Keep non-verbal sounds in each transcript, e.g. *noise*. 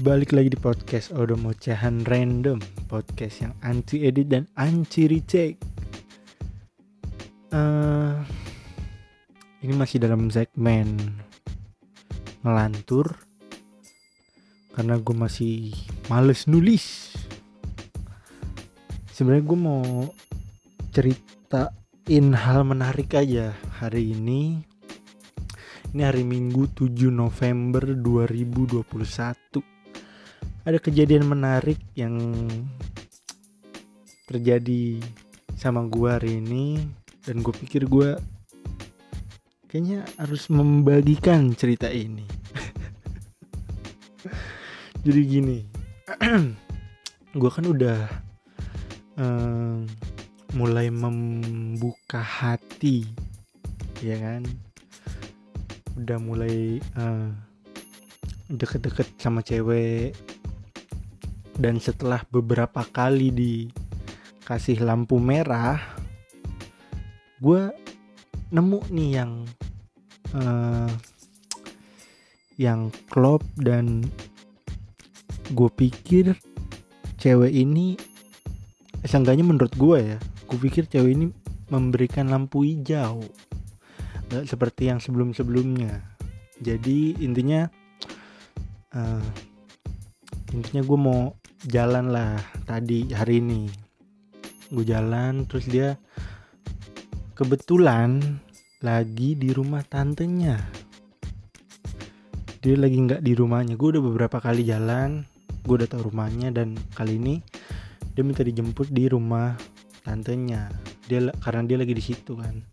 Balik lagi di podcast Odomocahan Random Podcast yang anti edit dan anti retake uh, Ini masih dalam segmen Ngelantur Karena gue masih males nulis. Sebenarnya gue mau ceritain hal menarik aja hari ini. Ini hari Minggu 7 November 2021 Ada kejadian menarik yang terjadi sama gue hari ini Dan gue pikir gue kayaknya harus membagikan cerita ini. *laughs* Jadi gini *clears throat* Gue kan udah um, mulai membuka hati ya kan? Udah mulai uh, deket-deket sama cewek dan setelah beberapa kali dikasih lampu merah gue nemu nih yang uh, yang klop dan gue pikir cewek ini seenggaknya menurut gue ya gue pikir cewek ini memberikan lampu hijau nggak seperti yang sebelum-sebelumnya. Jadi intinya uh, intinya gue mau jalan lah tadi hari ini. Gue jalan terus dia kebetulan lagi di rumah tantenya. Dia lagi nggak di rumahnya. Gue udah beberapa kali jalan gue udah tahu rumahnya dan kali ini dia minta dijemput di rumah tantenya. Dia karena dia lagi di situ kan.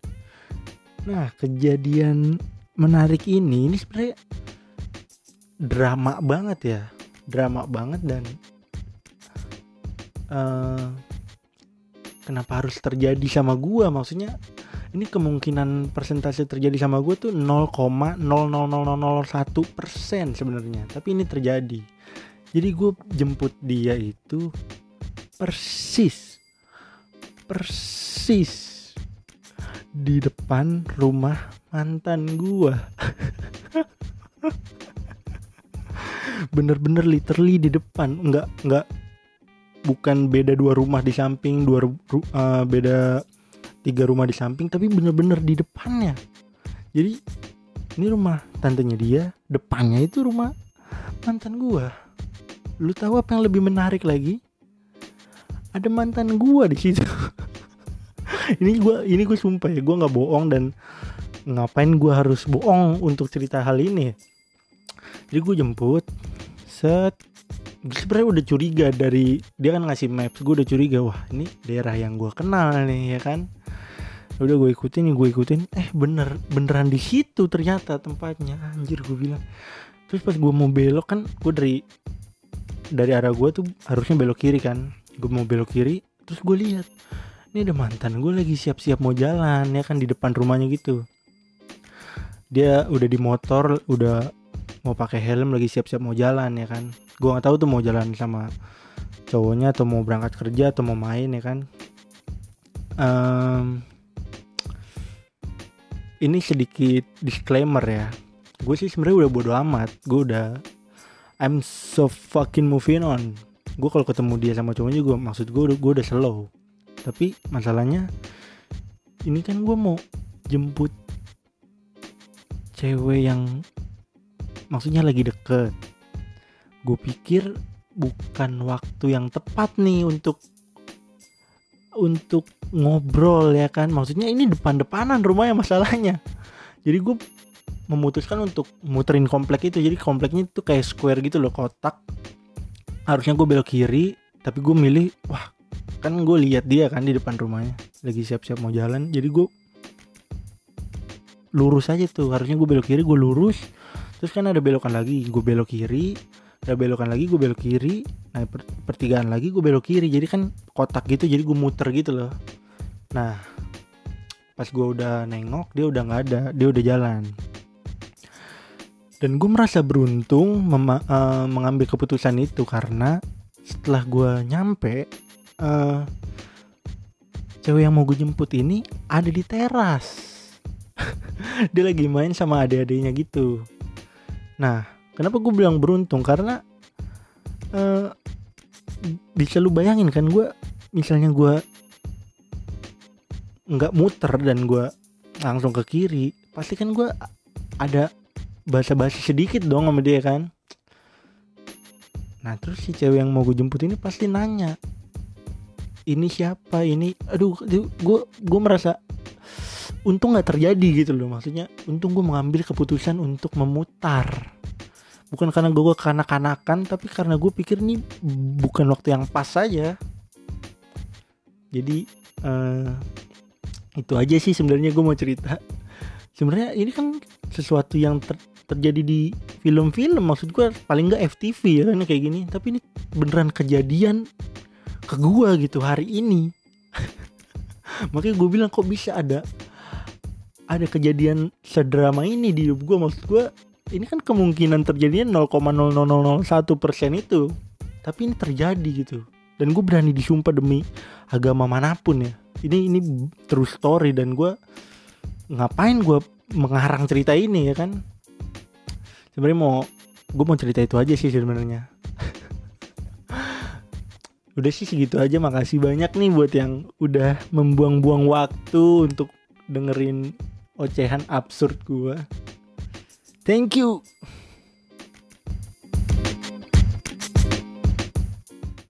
Nah, kejadian menarik ini ini sebenarnya drama banget ya. Drama banget dan uh, kenapa harus terjadi sama gua? Maksudnya ini kemungkinan persentase terjadi sama gue tuh 0,00001 persen sebenarnya. Tapi ini terjadi. Jadi gue jemput dia itu persis persis di depan rumah mantan gua. *laughs* Bener-bener literally di depan. Nggak nggak bukan beda dua rumah di samping dua uh, beda tiga rumah di samping tapi bener-bener di depannya. Jadi ini rumah tantenya dia depannya itu rumah mantan gua. Lu tahu apa yang lebih menarik lagi? Ada mantan gua di situ. *laughs* Ini gue ini gue sumpah ya gue nggak bohong dan ngapain gue harus bohong untuk cerita hal ini? Jadi gue jemput set sebenarnya udah curiga dari dia kan ngasih maps gue udah curiga wah ini daerah yang gue kenal nih ya kan? Udah gue ikutin gue ikutin. Eh bener beneran di situ ternyata tempatnya anjir gue bilang. Terus pas gue mau belok kan gue dari dari arah gue tuh harusnya belok kiri kan. Gue mau belok kiri terus gue lihat ini ada mantan gue lagi siap-siap mau jalan ya kan di depan rumahnya gitu. Dia udah di motor udah mau pakai helm lagi siap-siap mau jalan ya kan gue nggak tahu tuh mau jalan sama cowoknya atau mau berangkat kerja atau mau main ya kan? Um, ini sedikit disclaimer ya. Gue sih sebenarnya udah bodo amat. Gue udah I'm so fucking moving on. Gue kalau ketemu dia sama cowoknya gue maksud gue gue udah slow. Tapi masalahnya ini kan gue mau jemput cewek yang maksudnya lagi deket gue pikir bukan waktu yang tepat nih untuk untuk ngobrol ya kan. Maksudnya ini depan-depanan rumahnya masalahnya. Jadi gue memutuskan untuk muterin komplek itu. Jadi kompleknya itu kayak square gitu loh kotak. Harusnya gue belok kiri tapi gue milih wah kan gue lihat dia kan di depan rumahnya. Lagi siap-siap mau jalan. Jadi gue lurus aja tuh. Harusnya gue belok kiri gue lurus. Terus kan ada belokan lagi. Gue belok kiri ada belokan lagi gue belok kiri. Nah per pertigaan lagi gue belok kiri. Jadi kan kotak gitu jadi gue muter gitu loh. Nah pas gue udah nengok dia udah nggak ada. Dia udah jalan. Dan gue merasa beruntung uh, mengambil keputusan itu karena setelah gue nyampe uh, cewek yang mau gue jemput ini ada di teras. *laughs* Dia lagi main sama adik-adiknya gitu. Nah kenapa gue bilang beruntung? Karena eh, bisa lu bayangin kan gue misalnya gue nggak muter dan gue langsung ke kiri pasti kan gue ada basa-basi sedikit dong sama dia kan. Nah terus si cewek yang mau gue jemput ini pasti nanya ini siapa? Ini aduh gue gue merasa untung nggak terjadi gitu loh. Maksudnya untung gue mengambil keputusan untuk memutar bukan karena gue kanak-kanakan tapi karena gue pikir nih bukan waktu yang pas saja jadi uh, itu aja sih sebenarnya gue mau cerita. Sebenarnya ini kan sesuatu yang ter terjadi di film-film. Maksud gue paling nggak FTV ya kan kayak gini. Tapi ini beneran kejadian ke gue gitu hari ini. *laughs* Makanya gue bilang kok bisa ada ada kejadian sedrama ini di hidup gue maksud gue ini kan kemungkinan terjadinya 0,0001 persen itu. Tapi ini terjadi gitu. Dan gue berani disumpah demi agama mana pun ya. Ini ini true story dan gue ngapain gue mengarang cerita ini ya kan? Sebenarnya mau gue mau cerita itu aja sih sebenarnya. *laughs* Udah sih segitu aja. Makasih banyak nih buat yang udah membuang-buang waktu untuk dengerin ocehan absurd gue thank you